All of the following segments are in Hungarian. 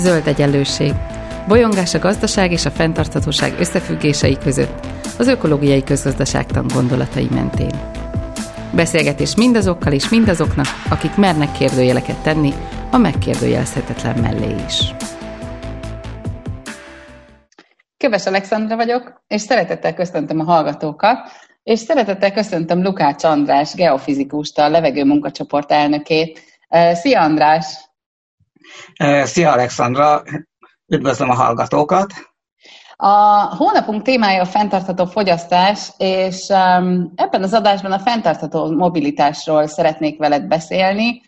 Zöld egyenlőség. Bolyongás a gazdaság és a fenntarthatóság összefüggései között, az ökológiai közgazdaságtan gondolatai mentén. Beszélgetés mindazokkal és mindazoknak, akik mernek kérdőjeleket tenni, a megkérdőjelezhetetlen mellé is. Köves Alexandra vagyok, és szeretettel köszöntöm a hallgatókat, és szeretettel köszöntöm Lukács András, geofizikust, a levegő munkacsoport elnökét. Szia András! Szia Alexandra, üdvözlöm a hallgatókat! A hónapunk témája a fenntartható fogyasztás, és um, ebben az adásban a fenntartható mobilitásról szeretnék veled beszélni.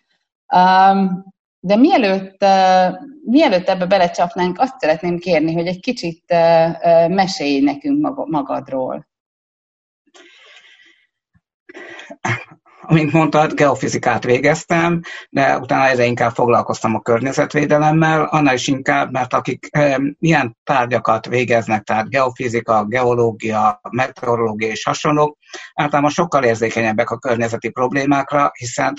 Um, de mielőtt, uh, mielőtt ebbe belecsapnánk, azt szeretném kérni, hogy egy kicsit uh, uh, mesélj nekünk magadról. Amint mondtad, geofizikát végeztem, de utána egyre inkább foglalkoztam a környezetvédelemmel, annál is inkább, mert akik ilyen tárgyakat végeznek, tehát geofizika, geológia, meteorológia és hasonlók, általában sokkal érzékenyebbek a környezeti problémákra, hiszen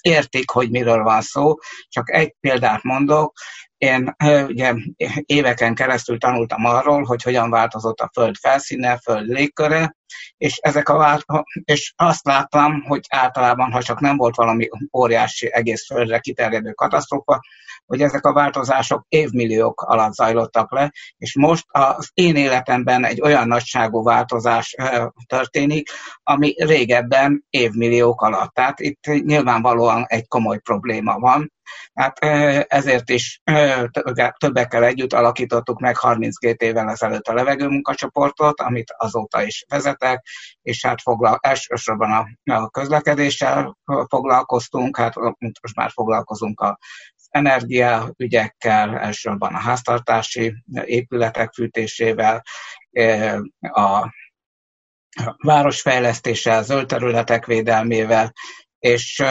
értik, hogy miről van szó. Csak egy példát mondok, én ugye éveken keresztül tanultam arról, hogy hogyan változott a Föld felszíne, Föld légköre, és, ezek a vált, és azt láttam, hogy általában, ha csak nem volt valami óriási egész Földre kiterjedő katasztrófa, hogy ezek a változások évmilliók alatt zajlottak le, és most az én életemben egy olyan nagyságú változás történik, ami régebben évmilliók alatt. Tehát itt nyilvánvalóan egy komoly probléma van, Hát ezért is többekkel együtt alakítottuk meg 32 évvel ezelőtt a levegőmunkacsoportot, amit azóta is vezetek, és hát foglal, elsősorban a, a közlekedéssel foglalkoztunk, hát most már foglalkozunk a energiaügyekkel, elsősorban a háztartási épületek fűtésével, a városfejlesztéssel, zöld területek védelmével, és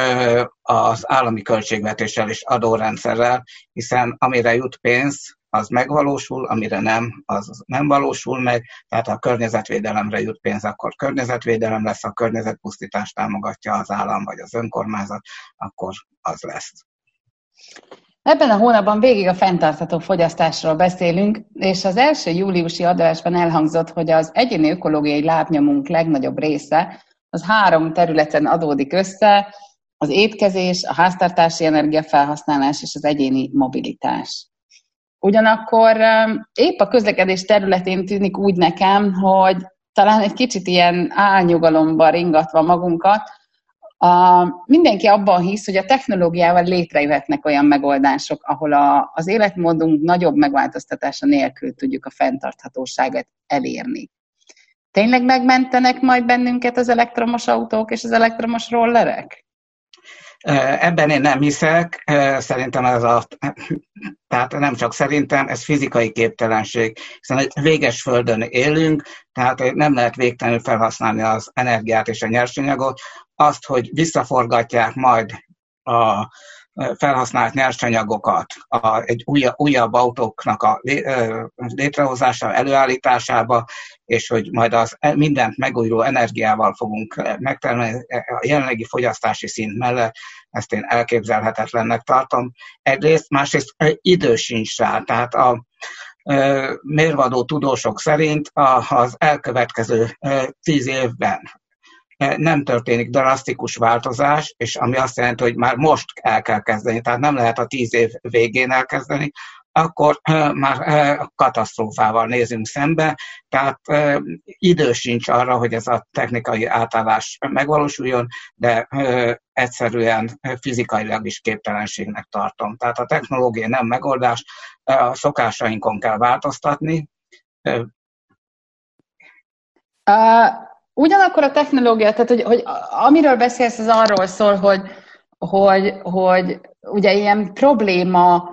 az állami költségvetéssel és adórendszerrel, hiszen amire jut pénz, az megvalósul, amire nem, az nem valósul meg, tehát ha a környezetvédelemre jut pénz, akkor környezetvédelem lesz, a környezetpusztítást támogatja az állam vagy az önkormányzat, akkor az lesz. Ebben a hónapban végig a fenntartható fogyasztásról beszélünk, és az első júliusi adásban elhangzott, hogy az egyéni ökológiai lábnyomunk legnagyobb része az három területen adódik össze, az étkezés, a háztartási energiafelhasználás és az egyéni mobilitás. Ugyanakkor épp a közlekedés területén tűnik úgy nekem, hogy talán egy kicsit ilyen álnyugalomban ringatva magunkat, a, mindenki abban hisz, hogy a technológiával létrejöhetnek olyan megoldások, ahol a, az életmódunk nagyobb megváltoztatása nélkül tudjuk a fenntarthatóságot elérni. Tényleg megmentenek majd bennünket az elektromos autók és az elektromos rollerek? Ebben én nem hiszek, szerintem ez a, tehát nem csak szerintem, ez fizikai képtelenség, hiszen egy véges földön élünk, tehát nem lehet végtelenül felhasználni az energiát és a nyersanyagot. Azt, hogy visszaforgatják majd a felhasznált nyersanyagokat a, egy újabb, újabb autóknak a létrehozása, előállításába, és hogy majd az e, mindent megújuló energiával fogunk megtermelni a jelenlegi fogyasztási szint mellett, ezt én elképzelhetetlennek tartom. Egyrészt, másrészt idő sincs rá, tehát a mérvadó tudósok szerint az elkövetkező tíz évben nem történik drasztikus változás, és ami azt jelenti, hogy már most el kell kezdeni, tehát nem lehet a tíz év végén elkezdeni, akkor már katasztrófával nézünk szembe, tehát idő sincs arra, hogy ez a technikai átállás megvalósuljon, de egyszerűen fizikailag is képtelenségnek tartom. Tehát a technológia nem megoldás, a szokásainkon kell változtatni. Ugyanakkor a technológia, tehát hogy, hogy amiről beszélsz, az arról szól, hogy, hogy, hogy ugye ilyen probléma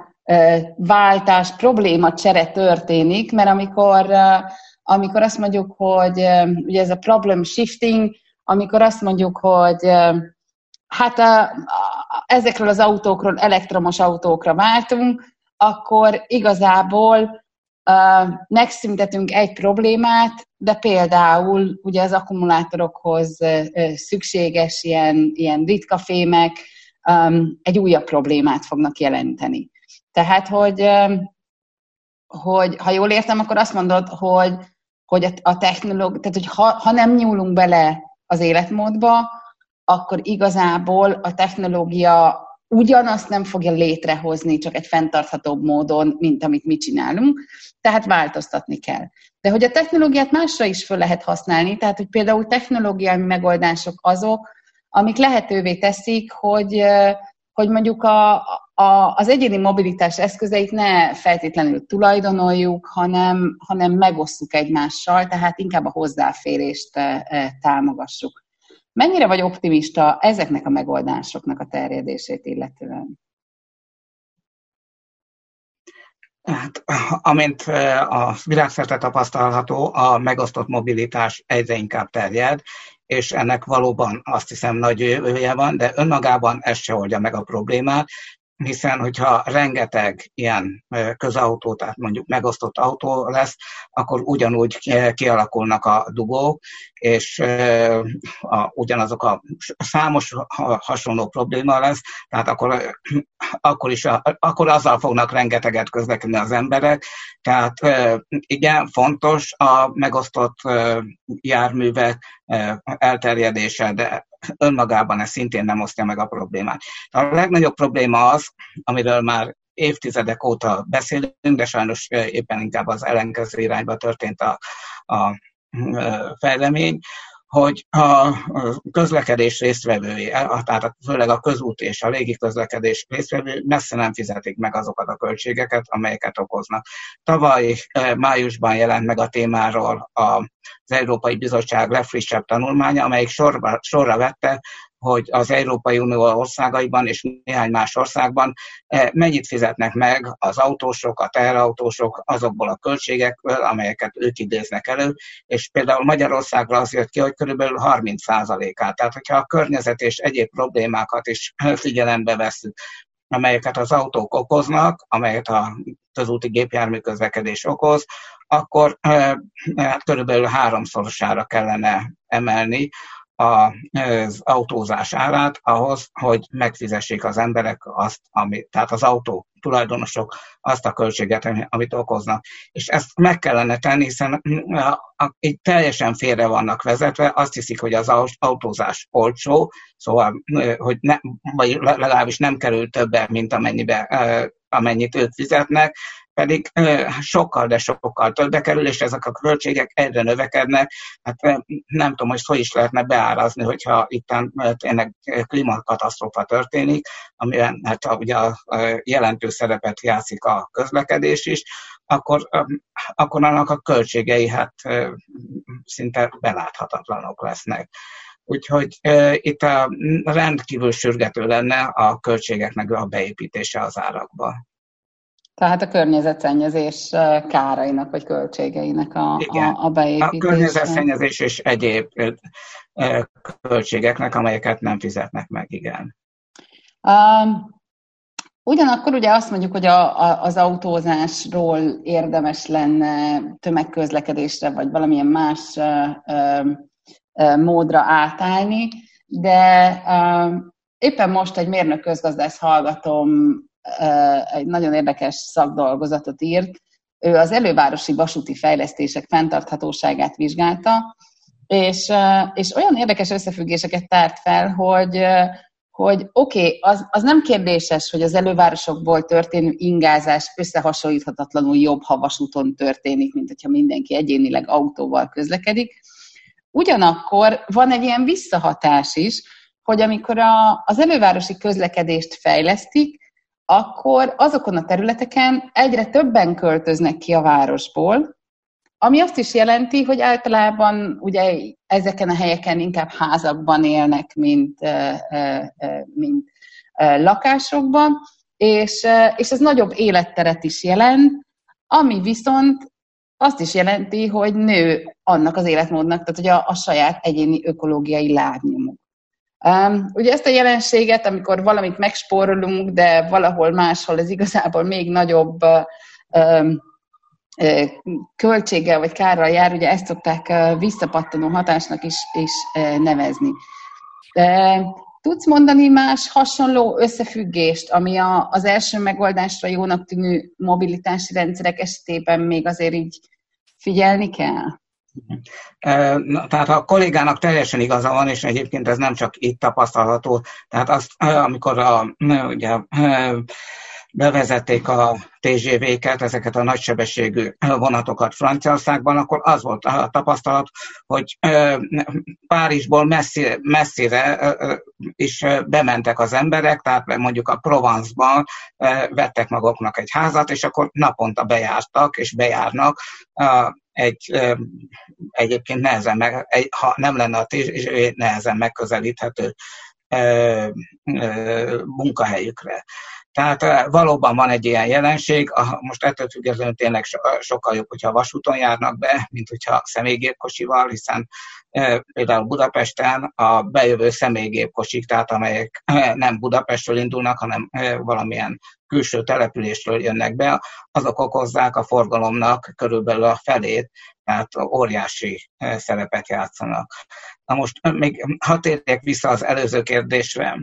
váltás, probléma csere történik, mert amikor, amikor azt mondjuk, hogy ugye ez a problem shifting, amikor azt mondjuk, hogy hát a, a, ezekről az autókról elektromos autókra váltunk, akkor igazából megszüntetünk egy problémát, de például ugye az akkumulátorokhoz szükséges ilyen, ilyen ritka fémek egy újabb problémát fognak jelenteni. Tehát, hogy, hogy ha jól értem, akkor azt mondod, hogy, hogy a technológia, tehát hogy ha, ha nem nyúlunk bele az életmódba, akkor igazából a technológia ugyanazt nem fogja létrehozni, csak egy fenntarthatóbb módon, mint amit mi csinálunk, tehát változtatni kell. De hogy a technológiát másra is föl lehet használni, tehát hogy például technológiai megoldások azok, amik lehetővé teszik, hogy, hogy mondjuk a, a, az egyéni mobilitás eszközeit ne feltétlenül tulajdonoljuk, hanem, hanem megosszuk egymással, tehát inkább a hozzáférést támogassuk. Mennyire vagy optimista ezeknek a megoldásoknak a terjedését illetően? Hát, amint a világszerte tapasztalható, a megosztott mobilitás egyre inkább terjed, és ennek valóban azt hiszem nagy jövője van, de önmagában ez se oldja meg a problémát, hiszen hogyha rengeteg ilyen közautó, tehát mondjuk megosztott autó lesz, akkor ugyanúgy kialakulnak a dugók, és a, ugyanazok a számos hasonló probléma lesz, tehát akkor, akkor, is, akkor azzal fognak rengeteget közlekedni az emberek, tehát igen, fontos a megosztott járművek elterjedése, de önmagában ez szintén nem osztja meg a problémát. A legnagyobb probléma az, amiről már évtizedek óta beszélünk, de sajnos éppen inkább az ellenkező irányba történt a, a fejlemény, hogy a közlekedés résztvevői, tehát főleg a közút és a légi közlekedés résztvevői messze nem fizetik meg azokat a költségeket, amelyeket okoznak. Tavaly májusban jelent meg a témáról az Európai Bizottság legfrissebb tanulmánya, amelyik sorba, sorra vette, hogy az Európai Unió országaiban és néhány más országban eh, mennyit fizetnek meg az autósok, a teherautósok azokból a költségekből, amelyeket ők idéznek elő, és például Magyarországra az jött ki, hogy körülbelül 30%-át. Tehát, hogyha a környezet és egyéb problémákat is figyelembe veszük, amelyeket az autók okoznak, amelyet a közúti gépjármű közlekedés okoz, akkor e, körülbelül háromszorosára kellene emelni az autózás árát ahhoz, hogy megfizessék az emberek azt, ami, tehát az autó tulajdonosok azt a költséget, amit okoznak. És ezt meg kellene tenni, hiszen így teljesen félre vannak vezetve, azt hiszik, hogy az autózás olcsó, szóval, hogy ne, vagy legalábbis nem kerül többe, mint amennyibe, amennyit ők fizetnek, pedig sokkal, de sokkal többbe kerül, és ezek a költségek egyre növekednek. Hát nem tudom, hogy hogy is lehetne beárazni, hogyha itt tényleg klímakatasztrófa történik, amiben hát ugye jelentős szerepet játszik a közlekedés is, akkor, akkor annak a költségei hát szinte beláthatatlanok lesznek. Úgyhogy e, itt a rendkívül sürgető lenne a költségeknek a beépítése az árakba. Tehát a környezetszennyezés kárainak vagy költségeinek a, Igen. a, a beépítése. A környezetszennyezés és egyéb költségeknek, amelyeket nem fizetnek meg, igen. Um, ugyanakkor ugye azt mondjuk, hogy a, a, az autózásról érdemes lenne tömegközlekedésre, vagy valamilyen más uh, uh, módra átállni, de éppen most egy mérnök közgazdász hallgatom egy nagyon érdekes szakdolgozatot írt. Ő az elővárosi vasúti fejlesztések fenntarthatóságát vizsgálta, és, és olyan érdekes összefüggéseket tárt fel, hogy, hogy oké, okay, az, az nem kérdéses, hogy az elővárosokból történő ingázás összehasonlíthatatlanul jobb, ha vasúton történik, mint hogyha mindenki egyénileg autóval közlekedik. Ugyanakkor van egy ilyen visszahatás is, hogy amikor a, az elővárosi közlekedést fejlesztik, akkor azokon a területeken egyre többen költöznek ki a városból, ami azt is jelenti, hogy általában ugye ezeken a helyeken inkább házakban élnek, mint, mint lakásokban, és, és ez nagyobb életteret is jelent, ami viszont azt is jelenti, hogy nő annak az életmódnak, tehát hogy a, a saját egyéni ökológiai lábnyomuk. Um, ugye ezt a jelenséget, amikor valamit megspórolunk, de valahol máshol ez igazából még nagyobb um, költséggel vagy kárral jár, ugye ezt szokták visszapattanó hatásnak is, is nevezni. De Tudsz mondani más hasonló összefüggést, ami a, az első megoldásra jónak tűnő mobilitási rendszerek esetében még azért így figyelni kell? Na, tehát a kollégának teljesen igaza van, és egyébként ez nem csak itt tapasztalható. Tehát azt, amikor a, ugye, bevezették a TGV-ket, ezeket a nagysebességű vonatokat Franciaországban, akkor az volt a tapasztalat, hogy Párizsból messzi, messzire is bementek az emberek, tehát mondjuk a Provence-ban vettek maguknak egy házat, és akkor naponta bejártak, és bejárnak egy egyébként nehezen meg, egy, ha nem lenne a TGV, nehezen megközelíthető munkahelyükre. Tehát valóban van egy ilyen jelenség, most ettől függetlenül tényleg sokkal jobb, hogyha vasúton járnak be, mint hogyha személygépkocsival, hiszen például Budapesten a bejövő személygépkocsik, tehát amelyek nem Budapestről indulnak, hanem valamilyen külső településről jönnek be, azok okozzák a forgalomnak körülbelül a felét, tehát óriási szerepet játszanak. Na most még ha térjek vissza az előző kérdésre,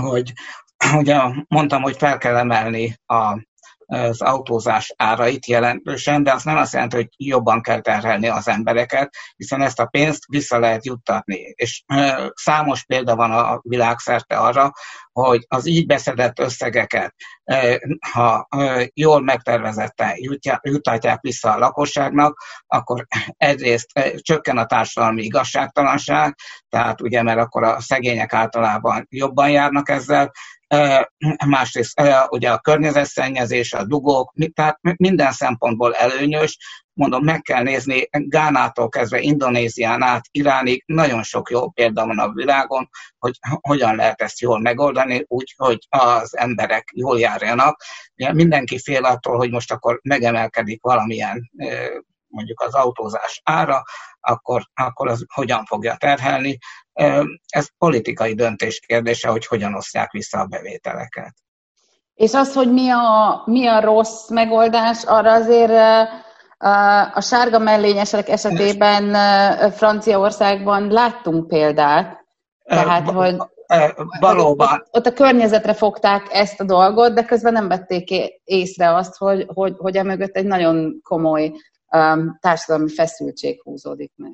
hogy ugye mondtam, hogy fel kell emelni a, az autózás árait jelentősen, de az nem azt jelenti, hogy jobban kell terhelni az embereket, hiszen ezt a pénzt vissza lehet juttatni. És számos példa van a világszerte arra, hogy az így beszedett összegeket, ha jól megtervezetten jutatják vissza a lakosságnak, akkor egyrészt csökken a társadalmi igazságtalanság, tehát ugye, mert akkor a szegények általában jobban járnak ezzel, másrészt ugye a környezetszennyezés, a dugók, tehát minden szempontból előnyös, mondom, meg kell nézni Gánától kezdve Indonézián át, Iránig, nagyon sok jó példa van a világon, hogy hogyan lehet ezt jól megoldani, úgy, hogy az emberek jól járjanak. Mindenki fél attól, hogy most akkor megemelkedik valamilyen mondjuk az autózás ára, akkor, akkor az hogyan fogja terhelni. Ez politikai döntés kérdése, hogy hogyan osztják vissza a bevételeket. És az, hogy mi a, mi a rossz megoldás, arra azért a sárga mellényesek esetében Franciaországban láttunk példát. Tehát, hogy valóban. Ott, ott a környezetre fogták ezt a dolgot, de közben nem vették észre azt, hogy, hogy, hogy a mögött egy nagyon komoly társadalmi feszültség húzódik meg.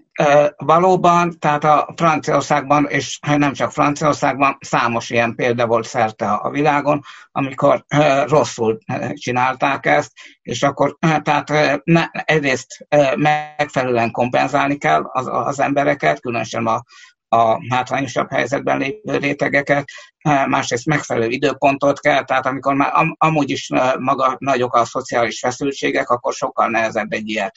Valóban, tehát a Franciaországban, és nem csak Franciaországban, számos ilyen példa volt szerte a világon, amikor rosszul csinálták ezt, és akkor tehát ne, egyrészt megfelelően kompenzálni kell az, az embereket, különösen a, a hátrányosabb helyzetben lévő rétegeket, másrészt megfelelő időpontot kell, tehát amikor már am, amúgy is maga nagyok a szociális feszültségek, akkor sokkal nehezebb egy ilyet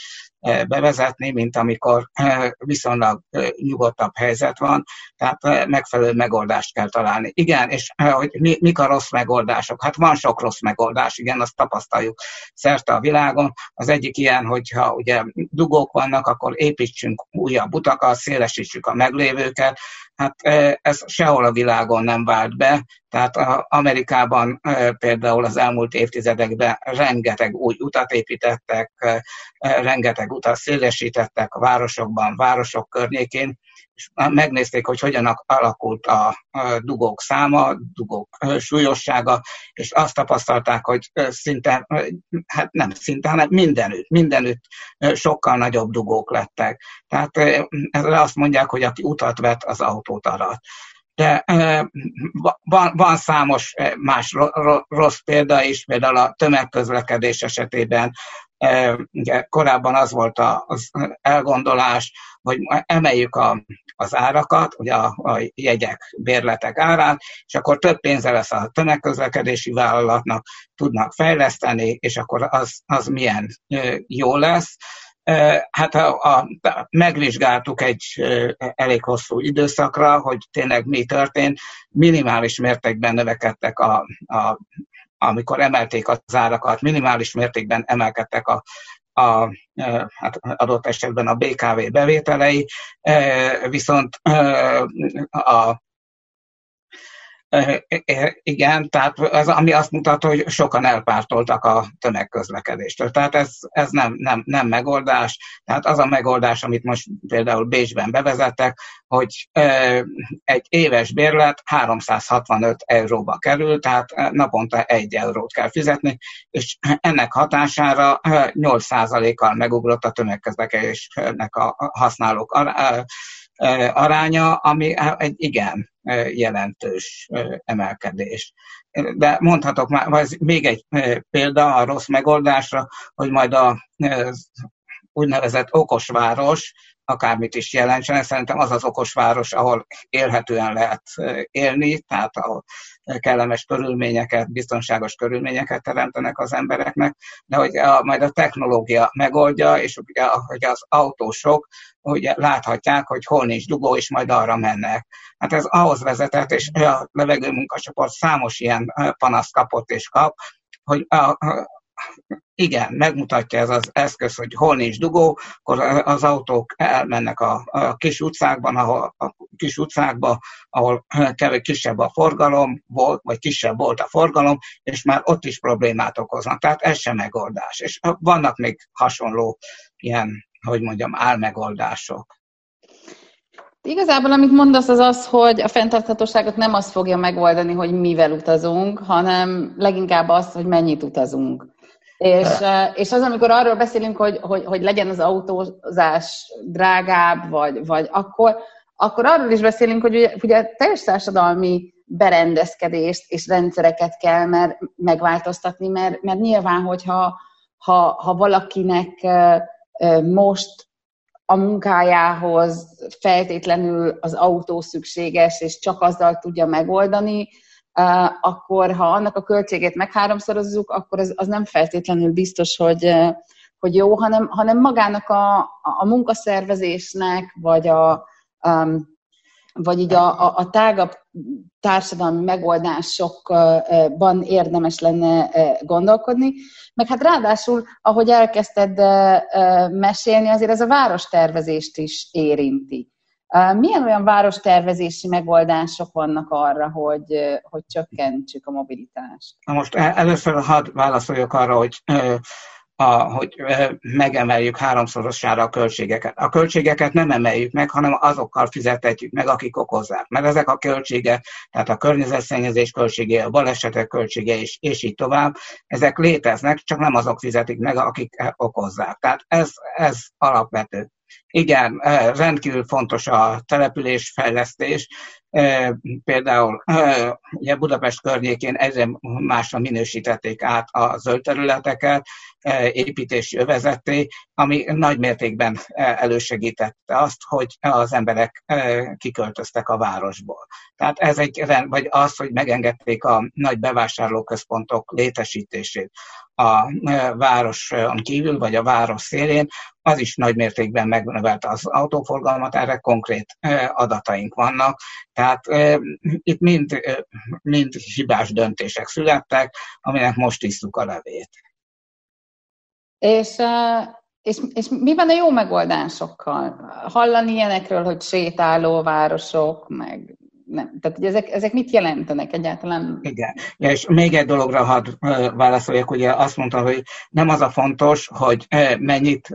bevezetni, mint amikor viszonylag nyugodtabb helyzet van, tehát megfelelő megoldást kell találni. Igen, és hogy mi, mik a rossz megoldások? Hát van sok rossz megoldás, igen, azt tapasztaljuk szerte a világon. Az egyik ilyen, hogyha ugye dugók vannak, akkor építsünk újabb utakat, szélesítsük a meglévőket, Hát ez sehol a világon nem vált be, tehát Amerikában például az elmúlt évtizedekben rengeteg új utat építettek, rengeteg utat szélesítettek a városokban, városok környékén, és megnézték, hogy hogyan alakult a dugók száma, dugók súlyossága, és azt tapasztalták, hogy szinte, hát nem szinte, hanem mindenütt, mindenütt sokkal nagyobb dugók lettek. Tehát ezzel azt mondják, hogy aki utat vett, az autót arat de van, van számos más rossz példa is, például a tömegközlekedés esetében ugye korábban az volt az elgondolás, hogy emeljük a, az árakat, ugye a, a jegyek, bérletek árát, és akkor több pénze lesz a tömegközlekedési vállalatnak, tudnak fejleszteni, és akkor az, az milyen jó lesz. Hát a, a, megvizsgáltuk egy elég hosszú időszakra, hogy tényleg mi történt. Minimális mértékben növekedtek a, a amikor emelték az árakat, minimális mértékben emelkedtek a, a hát adott esetben a BKV bevételei, viszont a Igen, tehát az, ami azt mutat, hogy sokan elpártoltak a tömegközlekedéstől. Tehát ez, ez nem, nem, nem megoldás. Tehát az a megoldás, amit most például Bécsben bevezettek, hogy egy éves bérlet 365 euróba kerül, tehát naponta egy eurót kell fizetni, és ennek hatására 8%-kal megugrott a tömegközlekedésnek a használók aránya, ami egy igen jelentős emelkedés. De mondhatok már, vagy még egy példa a rossz megoldásra, hogy majd a úgynevezett okosváros, akármit is jelentsen, szerintem az az okosváros, ahol élhetően lehet élni, tehát ahol kellemes körülményeket, biztonságos körülményeket teremtenek az embereknek, de hogy a, majd a technológia megoldja, és ugye, hogy az autósok hogy láthatják, hogy hol nincs dugó, és majd arra mennek. Hát ez ahhoz vezetett, és a levegőmunkacsoport számos ilyen panaszt kapott és kap, hogy a, igen, megmutatja ez az eszköz, hogy hol nincs dugó, akkor az autók elmennek a, a kis utcákban, ahol, a kis utcákba, ahol kevés kisebb a forgalom volt, vagy kisebb volt a forgalom, és már ott is problémát okoznak. Tehát ez sem megoldás. És vannak még hasonló ilyen, hogy mondjam, álmegoldások. Igazából, amit mondasz, az az, hogy a fenntarthatóságot nem az fogja megoldani, hogy mivel utazunk, hanem leginkább az, hogy mennyit utazunk. És, és az, amikor arról beszélünk, hogy, hogy, hogy legyen az autózás drágább, vagy, vagy akkor, akkor arról is beszélünk, hogy ugye, ugye teljes társadalmi berendezkedést és rendszereket kell mert megváltoztatni, mert, mert nyilván, hogyha ha, ha valakinek most a munkájához feltétlenül az autó szükséges, és csak azzal tudja megoldani, akkor ha annak a költségét megháromszorozzuk, akkor az, az nem feltétlenül biztos, hogy, hogy jó, hanem, hanem magának a, a munkaszervezésnek, vagy a, um, vagy így a, a, a tágabb társadalmi megoldásokban érdemes lenne gondolkodni. Meg hát ráadásul, ahogy elkezdted mesélni, azért ez a várostervezést is érinti. Milyen olyan várostervezési megoldások vannak arra, hogy, hogy csökkentsük a mobilitást? Na most először hadd válaszoljak arra, hogy a, hogy megemeljük háromszorosára a költségeket. A költségeket nem emeljük meg, hanem azokkal fizetetjük meg, akik okozzák. Mert ezek a költségek, tehát a környezetszennyezés költsége, a balesetek költsége, és, és így tovább, ezek léteznek, csak nem azok fizetik meg, akik okozzák. Tehát ez, ez alapvető. Igen, rendkívül fontos a településfejlesztés, Például ugye Budapest környékén egyre másra minősítették át a zöld területeket, építési övezetté, ami nagy mértékben elősegítette azt, hogy az emberek kiköltöztek a városból. Tehát ez egy, vagy az, hogy megengedték a nagy bevásárlóközpontok létesítését a városon kívül, vagy a város szélén, az is nagy mértékben megnövelte az autóforgalmat, erre konkrét adataink vannak. Tehát itt mind, mind hibás döntések születtek, aminek most isztuk a levét. És, és, és mi van a jó megoldásokkal? Hallani ilyenekről, hogy sétáló városok, meg nem. Tehát, hogy ezek, ezek mit jelentenek egyáltalán? Igen. Ja, és még egy dologra hadd válaszoljak, ugye azt mondtam, hogy nem az a fontos, hogy mennyit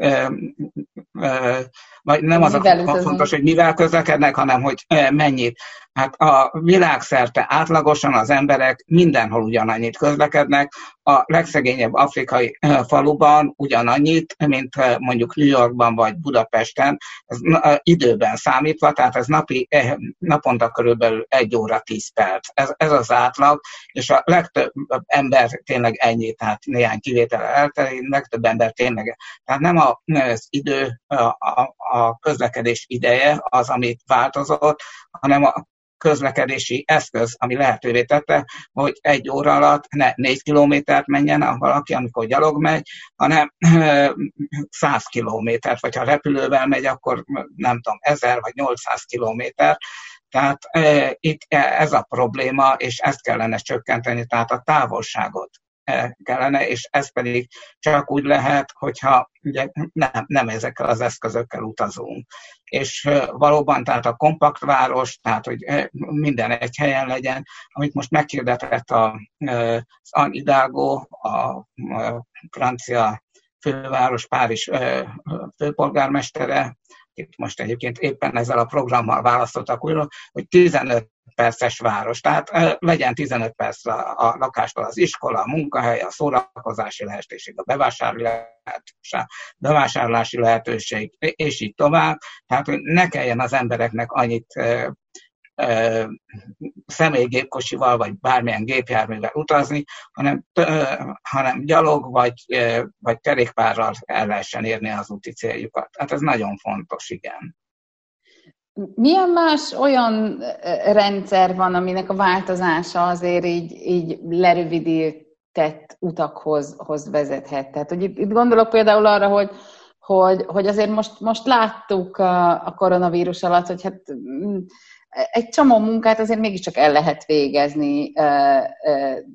vagy nem az a fontos, hogy mivel közlekednek, hanem hogy mennyit. Hát a világszerte átlagosan az emberek mindenhol ugyanannyit közlekednek, a legszegényebb afrikai faluban ugyanannyit, mint mondjuk New Yorkban vagy Budapesten, ez időben számítva, tehát ez napi, naponta körülbelül egy óra tíz perc. Ez, ez az átlag, és a legtöbb ember tényleg ennyi, tehát néhány kivétel elterén, legtöbb ember tényleg. Tehát nem az idő, a, a, közlekedés ideje az, amit változott, hanem a közlekedési eszköz, ami lehetővé tette, hogy egy óra alatt ne négy kilométert menjen valaki, amikor gyalog megy, hanem száz kilométert, vagy ha repülővel megy, akkor nem tudom, ezer vagy 800 kilométer. Tehát e, itt ez a probléma, és ezt kellene csökkenteni, tehát a távolságot kellene, és ez pedig csak úgy lehet, hogyha ugye nem, nem ezekkel az eszközökkel utazunk. És valóban tehát a kompakt város, tehát hogy minden egy helyen legyen, amit most meghirdetett a, az Hidalgo, a francia főváros Párizs főpolgármestere, itt most egyébként éppen ezzel a programmal választottak újra, hogy 15 perces város. Tehát legyen 15 perc a, a lakástól az iskola, a munkahely, a szórakozási lehetőség, a bevásárlási, lehetőség, és így tovább. Tehát, hogy ne kelljen az embereknek annyit személygépkocsival, vagy bármilyen gépjárművel utazni, hanem, hanem gyalog, vagy, vagy kerékpárral el lehessen érni az úti céljukat. Hát ez nagyon fontos, igen. Milyen más olyan rendszer van, aminek a változása azért így, így lerövidített utakhoz hoz vezethet? Tehát, hogy itt, gondolok például arra, hogy, hogy, hogy azért most, most láttuk a, a koronavírus alatt, hogy hát egy csomó munkát azért mégiscsak el lehet végezni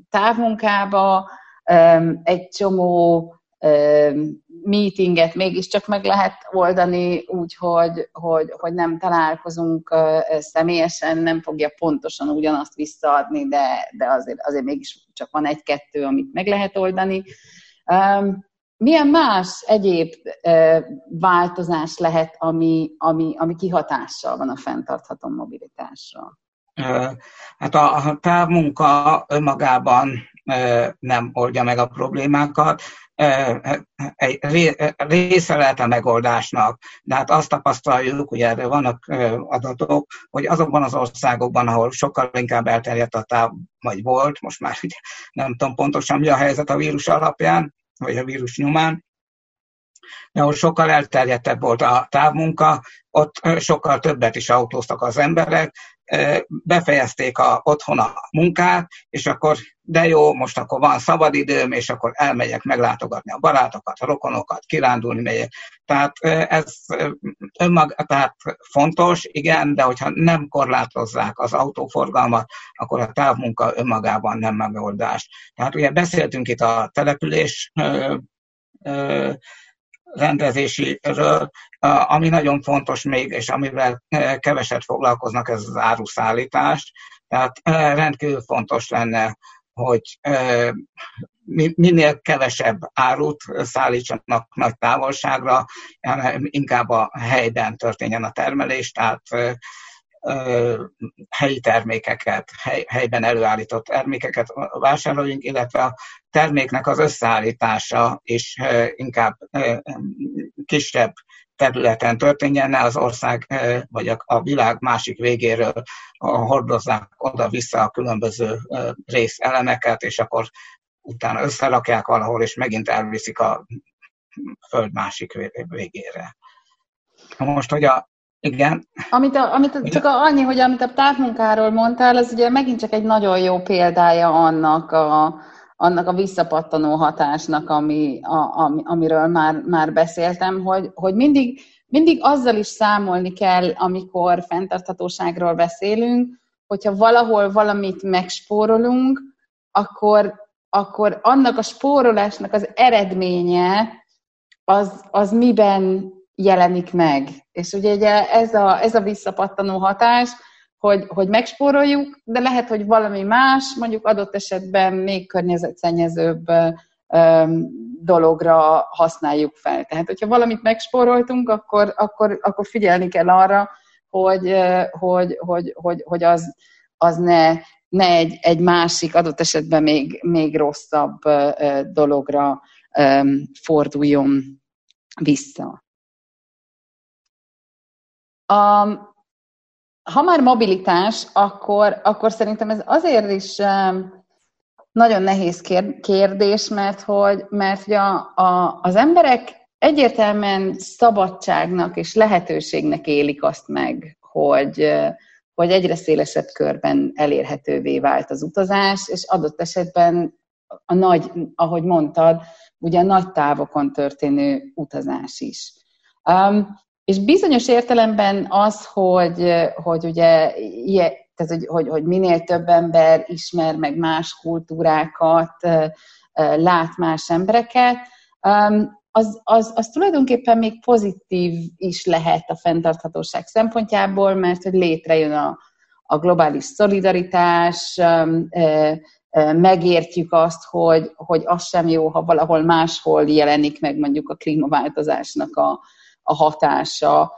távmunkába, egy csomó meetinget mégiscsak meg lehet oldani úgy, hogy, hogy, hogy nem találkozunk személyesen, nem fogja pontosan ugyanazt visszaadni, de, de azért, azért mégis csak van egy-kettő, amit meg lehet oldani. Milyen más egyéb változás lehet, ami, ami, ami kihatással van a fenntartható mobilitásra? Hát a távmunka önmagában nem oldja meg a problémákat. Egy része lehet a megoldásnak, de hát azt tapasztaljuk, hogy erre vannak adatok, hogy azokban az országokban, ahol sokkal inkább elterjedt a táv, vagy volt, most már ugye nem tudom pontosan mi a helyzet a vírus alapján, vagy a vírus nyomán, ahol sokkal elterjedtebb volt a távmunka, ott sokkal többet is autóztak az emberek, befejezték a, otthon a munkát, és akkor de jó, most akkor van szabadidőm, és akkor elmegyek meglátogatni a barátokat, a rokonokat, kirándulni megyek. Tehát ez önmag, tehát fontos, igen, de hogyha nem korlátozzák az autóforgalmat, akkor a távmunka önmagában nem megoldás. Tehát ugye beszéltünk itt a település rendezéséről, ami nagyon fontos még, és amivel keveset foglalkoznak, ez az áruszállítás. Tehát rendkívül fontos lenne, hogy minél kevesebb árut szállítsanak nagy távolságra, inkább a helyben történjen a termelés, tehát helyi termékeket, hely, helyben előállított termékeket vásároljunk, illetve a terméknek az összeállítása is inkább kisebb területen történjen, ne az ország vagy a világ másik végéről hordozzák oda-vissza a különböző részelemeket, és akkor utána összerakják valahol, és megint elviszik a föld másik végére. Most, hogy a igen. Amit, a, amit csak a, annyi, hogy amit a távmunkáról mondtál, az ugye megint csak egy nagyon jó példája annak a, annak a visszapattanó hatásnak, ami, a, ami, amiről már, már beszéltem, hogy, hogy mindig, mindig azzal is számolni kell, amikor fenntarthatóságról beszélünk, hogyha valahol valamit megspórolunk, akkor, akkor annak a spórolásnak az eredménye az, az miben jelenik meg. És ugye, ugye ez, a, ez a visszapattanó hatás, hogy, hogy megspóroljuk, de lehet, hogy valami más, mondjuk adott esetben még környezetszennyezőbb dologra használjuk fel. Tehát, hogyha valamit megspóroltunk, akkor, akkor, akkor figyelni kell arra, hogy, hogy, hogy, hogy, hogy az, az ne, ne egy, egy másik, adott esetben még, még rosszabb dologra forduljon vissza. Um, ha már mobilitás, akkor, akkor szerintem ez azért is nagyon nehéz kérdés, mert hogy, mert hogy a, a, az emberek egyértelműen szabadságnak és lehetőségnek élik azt meg, hogy, hogy egyre szélesebb körben elérhetővé vált az utazás, és adott esetben a nagy, ahogy mondtad, ugye a nagy távokon történő utazás is. Um, és bizonyos értelemben az, hogy, hogy ugye tehát hogy, hogy, hogy minél több ember ismer meg más kultúrákat, lát más embereket, az, az, az tulajdonképpen még pozitív is lehet a fenntarthatóság szempontjából, mert hogy létrejön a, a globális szolidaritás, megértjük azt, hogy, hogy az sem jó, ha valahol máshol jelenik meg mondjuk a klímaváltozásnak a, a hatása.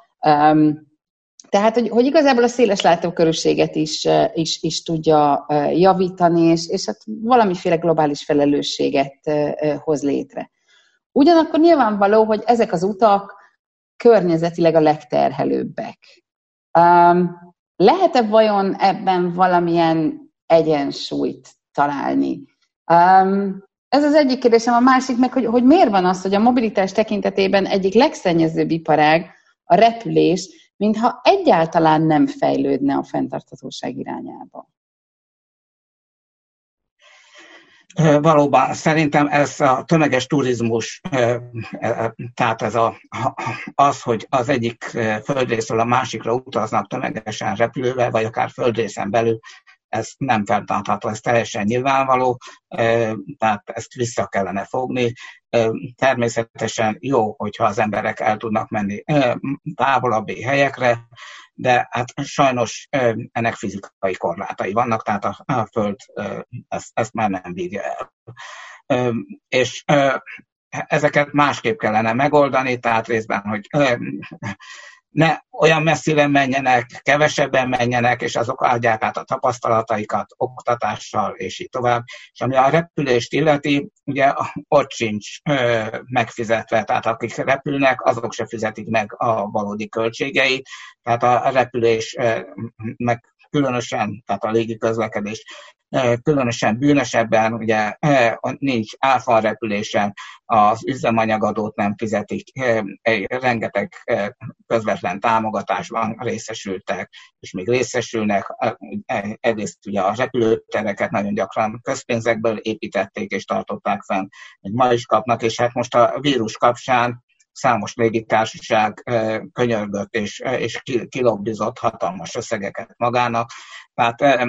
Tehát, hogy, hogy igazából a széles látókörűséget is, is, is tudja javítani, és, és hát valamiféle globális felelősséget hoz létre. Ugyanakkor nyilvánvaló, hogy ezek az utak környezetileg a legterhelőbbek. Um, lehet-e vajon ebben valamilyen egyensúlyt találni? Um, ez az egyik kérdésem, a másik meg, hogy, hogy miért van az, hogy a mobilitás tekintetében egyik legszennyezőbb iparág a repülés, mintha egyáltalán nem fejlődne a fenntarthatóság irányába. Valóban, szerintem ez a tömeges turizmus, tehát ez a, az, hogy az egyik földrészről a másikra utaznak tömegesen repülővel, vagy akár földrészen belül, ez nem fenntartható, ez teljesen nyilvánvaló, tehát ezt vissza kellene fogni. Természetesen jó, hogyha az emberek el tudnak menni távolabbi helyekre, de hát sajnos ennek fizikai korlátai vannak, tehát a, Föld ezt, ezt már nem bírja el. És ezeket másképp kellene megoldani, tehát részben, hogy ne olyan messzire menjenek, kevesebben menjenek, és azok adják át a tapasztalataikat oktatással, és így tovább. És ami a repülést illeti, ugye ott sincs ö, megfizetve, tehát akik repülnek, azok se fizetik meg a valódi költségeit, tehát a repülés ö, meg különösen, tehát a légi közlekedés különösen bűnösebben, ugye nincs áfa repülésen, az üzemanyagadót nem fizetik, rengeteg közvetlen támogatásban részesültek, és még részesülnek. Egyrészt ugye a repülőtereket nagyon gyakran közpénzekből építették és tartották fenn, hogy ma is kapnak, és hát most a vírus kapcsán számos légitársaság könyörgött és, és kilobbizott hatalmas összegeket magának. Tehát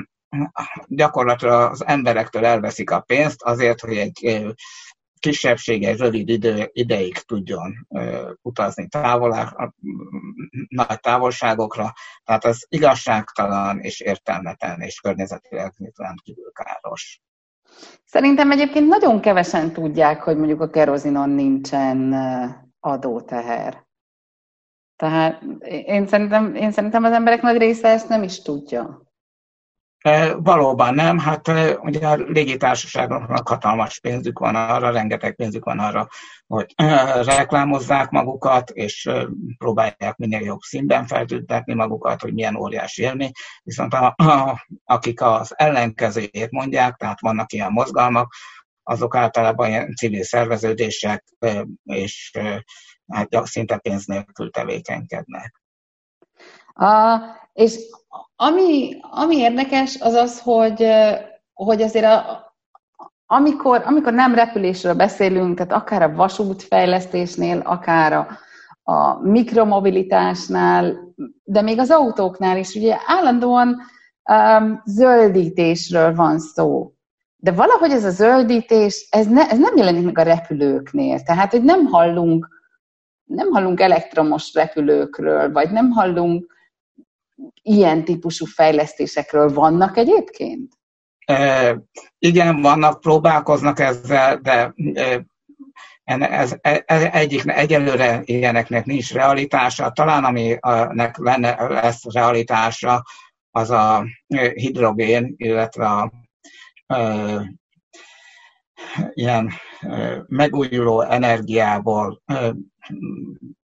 gyakorlatilag az emberektől elveszik a pénzt azért, hogy egy kisebbség egy rövid idő, ideig tudjon utazni távol, nagy távolságokra. Tehát ez igazságtalan és értelmetlen és környezetileg rendkívül káros. Szerintem egyébként nagyon kevesen tudják, hogy mondjuk a kerozinon nincsen adóteher. Tehát én szerintem, én szerintem az emberek nagy része ezt nem is tudja. Valóban nem, hát ugye a légitársaságoknak hatalmas pénzük van arra, rengeteg pénzük van arra, hogy reklámozzák magukat, és próbálják minél jobb színben feltüntetni magukat, hogy milyen óriási élmény, viszont a, a, akik az ellenkezőjét mondják, tehát vannak ilyen mozgalmak, azok általában ilyen civil szerveződések, és hát szinte pénz nélkül tevékenykednek. A, és ami, ami érdekes, az az, hogy, hogy azért a, amikor, amikor nem repülésről beszélünk, tehát akár a vasútfejlesztésnél, akár a, a mikromobilitásnál, de még az autóknál is, ugye állandóan um, zöldítésről van szó. De valahogy ez a zöldítés, ez, ne, ez nem jelenik meg a repülőknél. Tehát, hogy nem hallunk, nem hallunk elektromos repülőkről, vagy nem hallunk ilyen típusú fejlesztésekről vannak egyébként? E, igen, vannak, próbálkoznak ezzel, de e, ez, ez egyik, egyelőre ilyeneknek nincs realitása. Talán aminek lenne, lesz realitása, az a hidrogén, illetve a ilyen megújuló energiából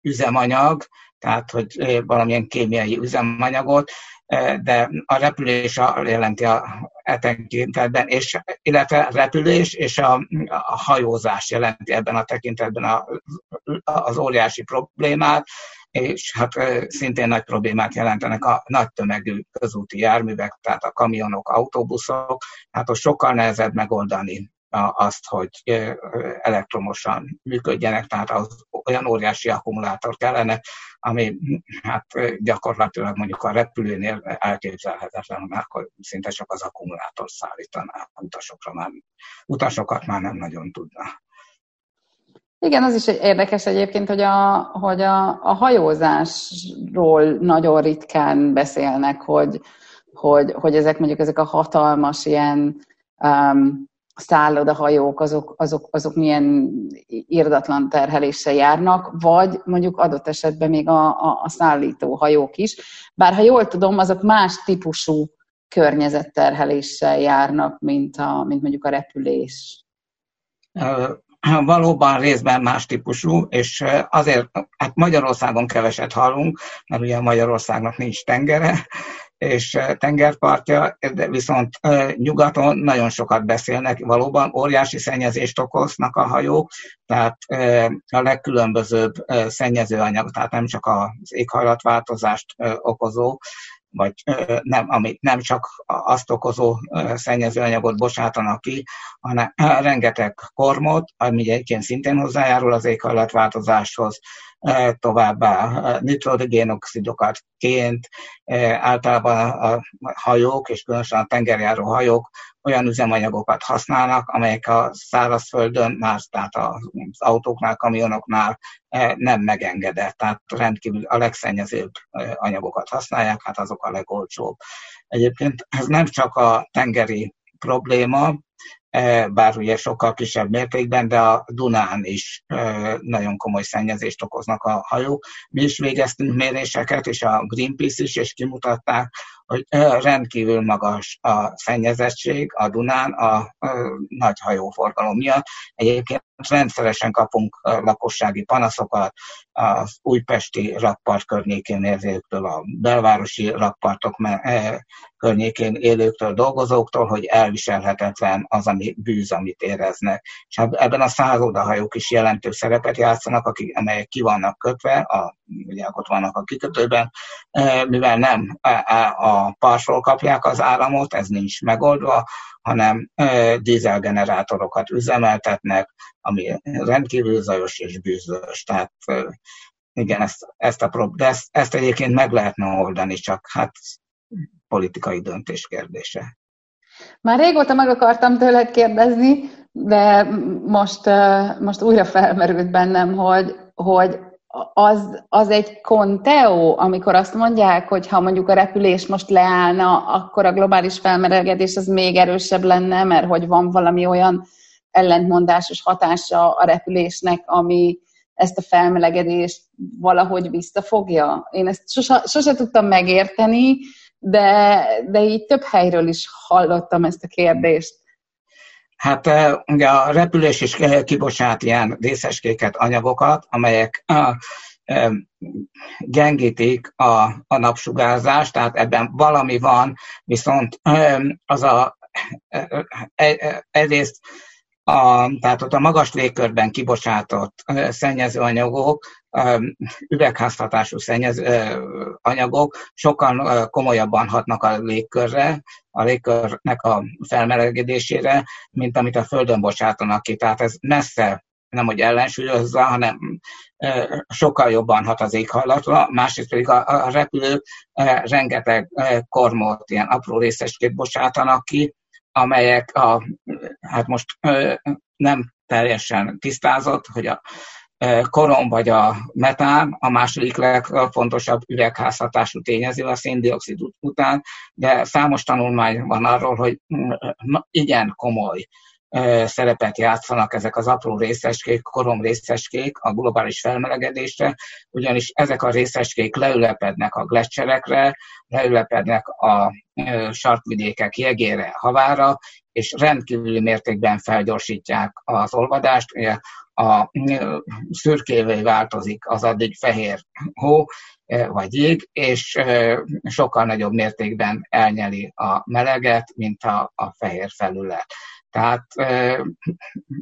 üzemanyag, tehát hogy valamilyen kémiai üzemanyagot, de a repülés jelenti a tekintetben, és, illetve a repülés és a, a hajózás jelenti ebben a tekintetben a, az óriási problémát, és hát szintén nagy problémát jelentenek a nagy tömegű közúti járművek, tehát a kamionok, autóbuszok, hát ott sokkal nehezebb megoldani azt, hogy elektromosan működjenek, tehát az olyan óriási akkumulátor kellene, ami hát gyakorlatilag mondjuk a repülőnél elképzelhetetlen, mert akkor szinte csak az akkumulátor szállítaná utasokra már, utasokat már nem nagyon tudna. Igen, az is érdekes egyébként, hogy a, hogy a, a hajózásról nagyon ritkán beszélnek, hogy, hogy, hogy ezek mondjuk ezek a hatalmas ilyen um, szállodahajók, azok, azok, azok milyen irdatlan terheléssel járnak, vagy mondjuk adott esetben még a, a, a szállító hajók is. Bár ha jól tudom, azok más típusú környezetterheléssel járnak, mint, a, mint mondjuk a repülés. Valóban részben más típusú, és azért hát Magyarországon keveset hallunk, mert ugye Magyarországnak nincs tengere, és tengerpartja, de viszont nyugaton nagyon sokat beszélnek, valóban óriási szennyezést okoznak a hajók, tehát a legkülönbözőbb szennyezőanyag, tehát nem csak az éghajlatváltozást okozó, vagy nem, ami nem csak azt okozó szennyezőanyagot bocsátanak ki, hanem rengeteg kormot, ami egyébként szintén hozzájárul az éghajlatváltozáshoz, továbbá nitrogénoxidokat ként, általában a hajók, és különösen a tengerjáró hajók olyan üzemanyagokat használnak, amelyek a szárazföldön, már, tehát az autóknál, kamionoknál nem megengedett, tehát rendkívül a legszennyezőbb anyagokat használják, hát azok a legolcsóbb. Egyébként ez nem csak a tengeri probléma, E, bár ugye sokkal kisebb mértékben, de a Dunán is e, nagyon komoly szennyezést okoznak a hajók. Mi is végeztünk méréseket, és a Greenpeace is, és kimutatták, hogy e, rendkívül magas a szennyezettség a Dunán a, nagy hajóforgalom miatt. Egyébként rendszeresen kapunk lakossági panaszokat az újpesti rakpart környékén érzőktől, a belvárosi rakpartok környékén élőktől, dolgozóktól, hogy elviselhetetlen az, ami bűz, amit éreznek. És ebben a szállodahajók is jelentős szerepet játszanak, akik, amelyek ki vannak kötve, a, ugye ott vannak a kikötőben, e, mivel nem a parsról kapják az áramot, ez nincs megoldva, hanem e, dízelgenerátorokat üzemeltetnek, ami rendkívül zajos és bűzös. Tehát e, igen, ezt, ezt, a, de ezt, ezt egyébként meg lehetne oldani, csak hát politikai döntés kérdése. Már régóta meg akartam tőled kérdezni, de most, most újra felmerült bennem, hogy, hogy az, az egy konteo, amikor azt mondják, hogy ha mondjuk a repülés most leállna, akkor a globális felmelegedés az még erősebb lenne, mert hogy van valami olyan ellentmondásos hatása a repülésnek, ami ezt a felmelegedést valahogy visszafogja. Én ezt sose, sose tudtam megérteni, de, de így több helyről is hallottam ezt a kérdést. Hát ugye a repülés is kibocsát ilyen részeskéket, anyagokat, amelyek gyengítik a, a napsugárzást, tehát ebben valami van, viszont az a egyrészt a, tehát ott a magas légkörben kibocsátott szennyezőanyagok, üvegházhatású szennyező anyagok sokkal komolyabban hatnak a légkörre, a légkörnek a felmelegedésére, mint amit a Földön bocsátanak ki. Tehát ez messze nem hogy ellensúlyozza, hanem sokkal jobban hat az éghajlatra, másrészt pedig a, a repülők rengeteg kormot, ilyen apró részecskét bocsátanak ki, amelyek a, hát most nem teljesen tisztázott, hogy a korom vagy a metán a második legfontosabb üvegházhatású tényező a széndiokszid után, de számos tanulmány van arról, hogy igen komoly szerepet játszanak ezek az apró részecskék, korom részecskék a globális felmelegedésre, ugyanis ezek a részecskék leülepednek a gletszerekre, leülepednek a sarkvidékek jegére, havára, és rendkívüli mértékben felgyorsítják az olvadást. Ugye a szürkévé változik az addig fehér hó, vagy jég, és sokkal nagyobb mértékben elnyeli a meleget, mint a, a fehér felület. Tehát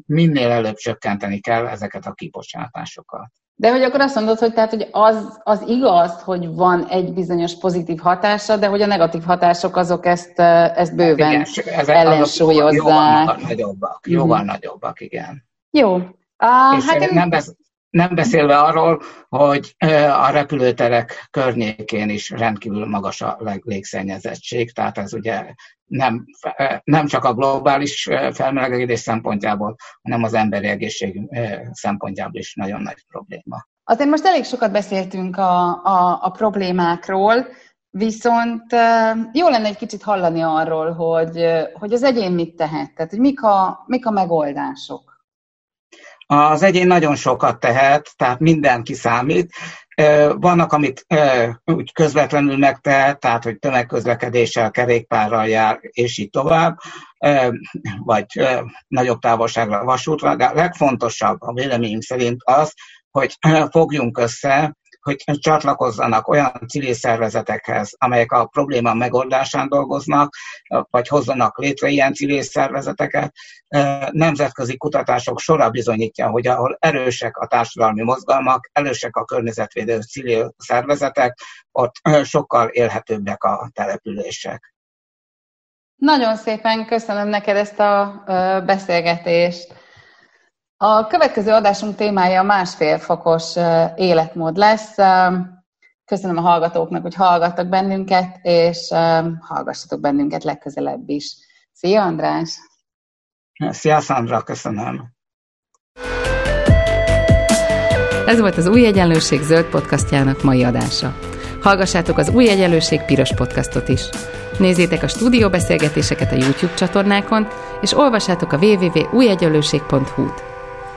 minél előbb csökkenteni kell ezeket a kibocsátásokat. De hogy akkor azt mondod, hogy, tehát, hogy az, az igaz, hogy van egy bizonyos pozitív hatása, de hogy a negatív hatások azok ezt, ezt bőven igen, ellensúlyozzák. Jóval nagyobbak, jóval mm. nagyobbak, igen. Jó. Uh, és hát én... nem, besz, nem beszélve arról, hogy a repülőterek környékén is rendkívül magas a légszennyezettség, tehát ez ugye nem, nem csak a globális felmelegedés szempontjából, hanem az emberi egészség szempontjából is nagyon nagy probléma. Azért most elég sokat beszéltünk a, a, a problémákról, viszont jó lenne egy kicsit hallani arról, hogy, hogy az egyén mit tehet, tehát hogy mik a, mik a megoldások. Az egyén nagyon sokat tehet, tehát mindenki számít. Vannak, amit úgy közvetlenül megtehet, tehát hogy tömegközlekedéssel, kerékpárral jár, és így tovább, vagy nagyobb távolságra vasútra, de a legfontosabb a véleményünk szerint az, hogy fogjunk össze, hogy csatlakozzanak olyan civil szervezetekhez, amelyek a probléma megoldásán dolgoznak, vagy hozzanak létre ilyen civil szervezeteket. Nemzetközi kutatások sora bizonyítja, hogy ahol erősek a társadalmi mozgalmak, erősek a környezetvédő civil szervezetek, ott sokkal élhetőbbek a települések. Nagyon szépen köszönöm neked ezt a beszélgetést. A következő adásunk témája a másfél fokos életmód lesz. Köszönöm a hallgatóknak, hogy hallgattak bennünket, és hallgassatok bennünket legközelebb is. Szia, András! Szia, Szandra, köszönöm! Ez volt az Új Egyenlőség zöld podcastjának mai adása. Hallgassátok az Új Egyenlőség piros podcastot is. Nézzétek a stúdióbeszélgetéseket a YouTube csatornákon, és olvassátok a www.újegyenlőség.hu-t.